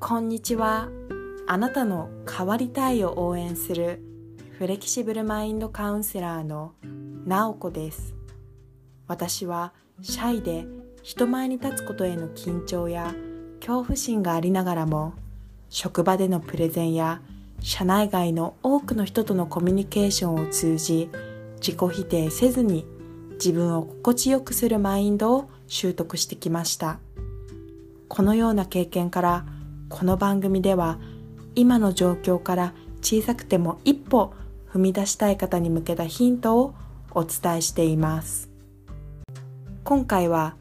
こんにちは。あなたの変わりたいを応援するフレキシブルマインドカウンセラーのなおこです。私はシャイで人前に立つことへの緊張や恐怖心がありながらも職場でのプレゼンや社内外の多くの人とのコミュニケーションを通じ自己否定せずに自分を心地よくするマインドを習得してきましたこのような経験からこの番組では今の状況から小さくても一歩踏み出したい方に向けたヒントをお伝えしています。今回は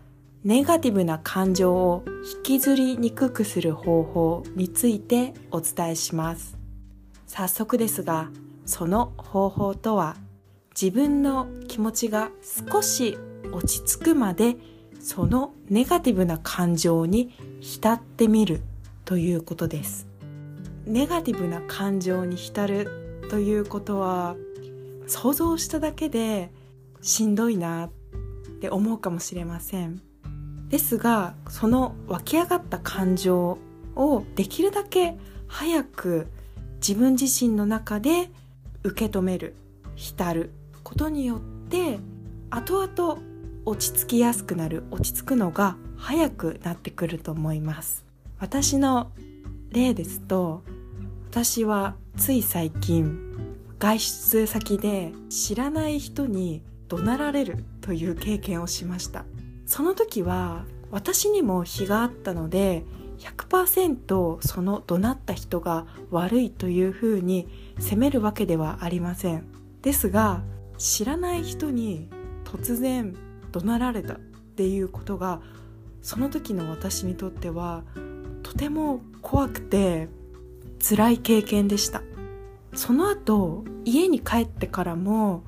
ネガティブな感情を引きずりにくくする方法についてお伝えします。早速ですがその方法とは自分の気持ちが少し落ち着くまでそのネガティブな感情に浸ってみる。ということです。ネガティブな感情に浸るということは想像しただけでしんどいなって思うかもしれません。ですがその湧き上がった感情をできるだけ早く自分自身の中で受け止める浸ることによって後々落ち着きやすくなる落ち着くのが早くなってくると思います。私の例ですと私はつい最近外出先で知らない人に怒鳴られるという経験をしました。その時は私にも非があったので100%その怒鳴った人が悪いというふうに責めるわけではありません。ですが知らない人に突然怒鳴られたっていうことがその時の私にとってはても怖くて辛い経験でした。その後家に帰ってからも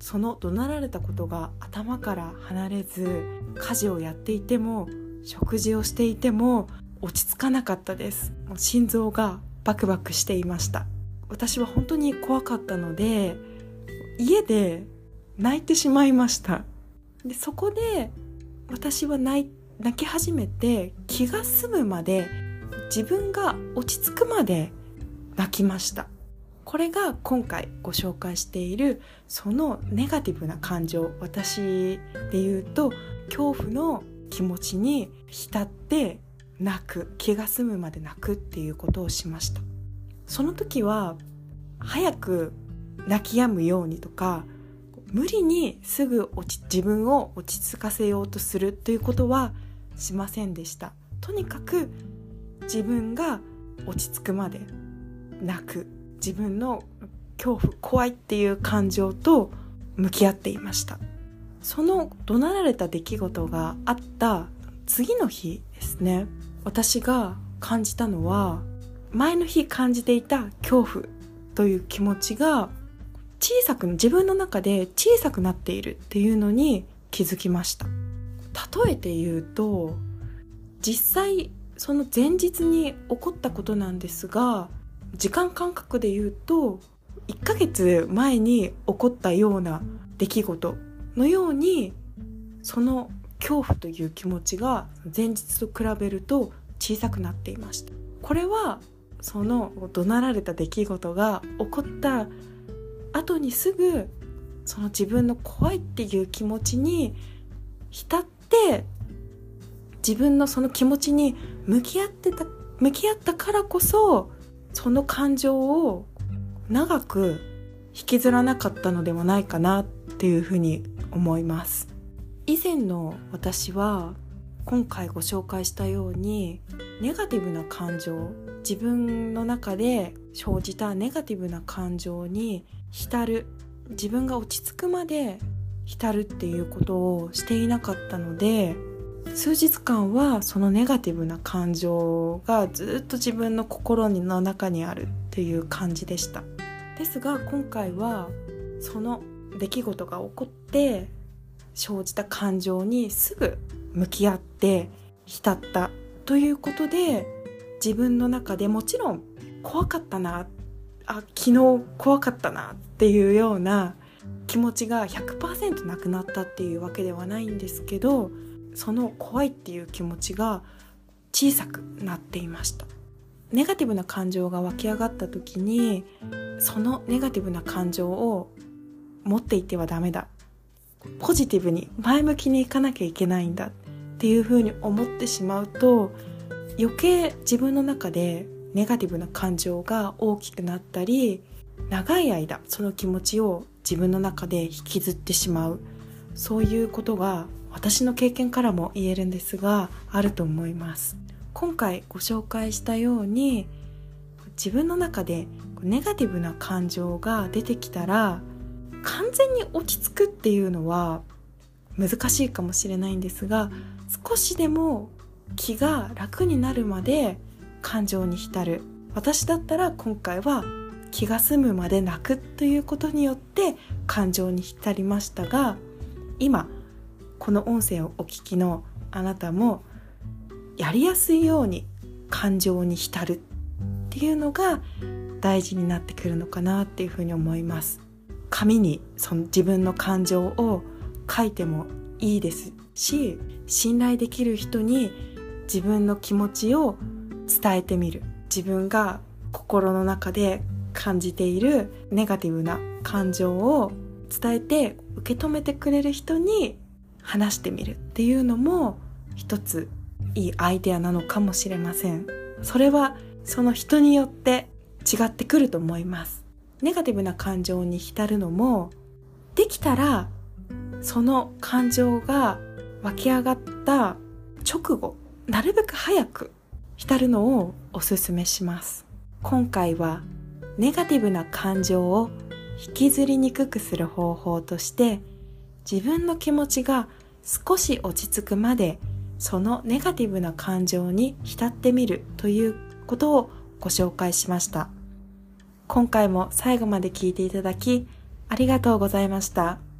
その怒鳴られたことが頭から離れず家事をやっていても食事をしていても落ち着かなかったです。もう心臓がバクバクしていました。私は本当に怖かったので家で泣いてしまいました。でそこで私は泣き始めて気が済むまで自分が落ち着くまで泣きました。これが今回ご紹介しているそのネガティブな感情私で言うと恐怖の気持ちに浸って泣く気が済むまで泣くっていうことをしました。その時は早く泣き止むようにとか無理にすぐ落ち自分を落ち着かせようとするということはしませんでした。とにかく自分が落ち着くまで泣く。自分の恐怖怖いっていう感情と向き合っていました。その怒鳴られた出来事があった次の日ですね。私が感じたのは前の日感じていた恐怖という気持ちが小さく自分の中で小さくなっているっていうのに気づきました。例えて言うと実際その前日に起こったことなんですが時間感覚で言うと1ヶ月前に起こったような出来事のようにその恐怖という気持ちが前日と比べると小さくなっていました。これはその怒鳴られた出来事が起こった後にすぐその自分の怖いっていう気持ちに浸って自分のその気持ちに向き合ってた向き合ったからこそその感情を長く引きずらなかったのではないかなっていうふうに思います。以前の私は今回ご紹介したようにネガティブな感情自分の中で生じたネガティブな感情に浸る自分が落ち着くまで浸るっていうことをしていなかったので数日間はそのネガティブな感情がずっと自分の心の中にあるっていう感じでした。ですが今回はその出来事が起こって生じた感情にすぐ向き合って浸ったということで自分の中でもちろん怖かったなあ昨日怖かったなっていうような気持ちが100%なくなったっていうわけではないんですけどその怖いっていう気持ちが小さくなっていました。ネガティブな感情が湧き上がった時にそのネガティブな感情を持っていてはダメだ。ポジティブに前向きにいかなきゃいけないんだ。っていうふうに思ってしまうと余計自分の中でネガティブな感情が大きくなったり長い間その気持ちを自分の中で引きずってしまう。そういうことが私の経験からも言えるんですがあると思います。今回ご紹介したように自分の中でネガティブな感情が出てきたら完全に落ち着くっていうのは難しいかもしれないんですが少しでも気が楽になるまで感情に浸る。私だったら今回は気が済むまで泣くということによって感情に浸りましたが今この音声をお聞きのあなたもやりやすいように感情に浸るっていうのが大事になってくるのかなっていうふうに思います。紙にその自分の感情を書いてもいいですし信頼できる人に自分の気持ちを伝えてみる。自分が心の中で感じているネガティブな感情を伝えて受け止めてくれる人に話してみるっていうのも一ついいアイデアなのかもしれません。それはその人によって違ってくると思います。ネガティブな感情に浸るのもできたらその感情が湧き上がった直後なるべく早く浸るのをおすすめします。今回はネガティブな感情を引きずりにくくする方法として自分の気持ちが少し落ち着くまでそのネガティブな感情に浸ってみるということをご紹介しました今回も最後まで聞いていただきありがとうございました。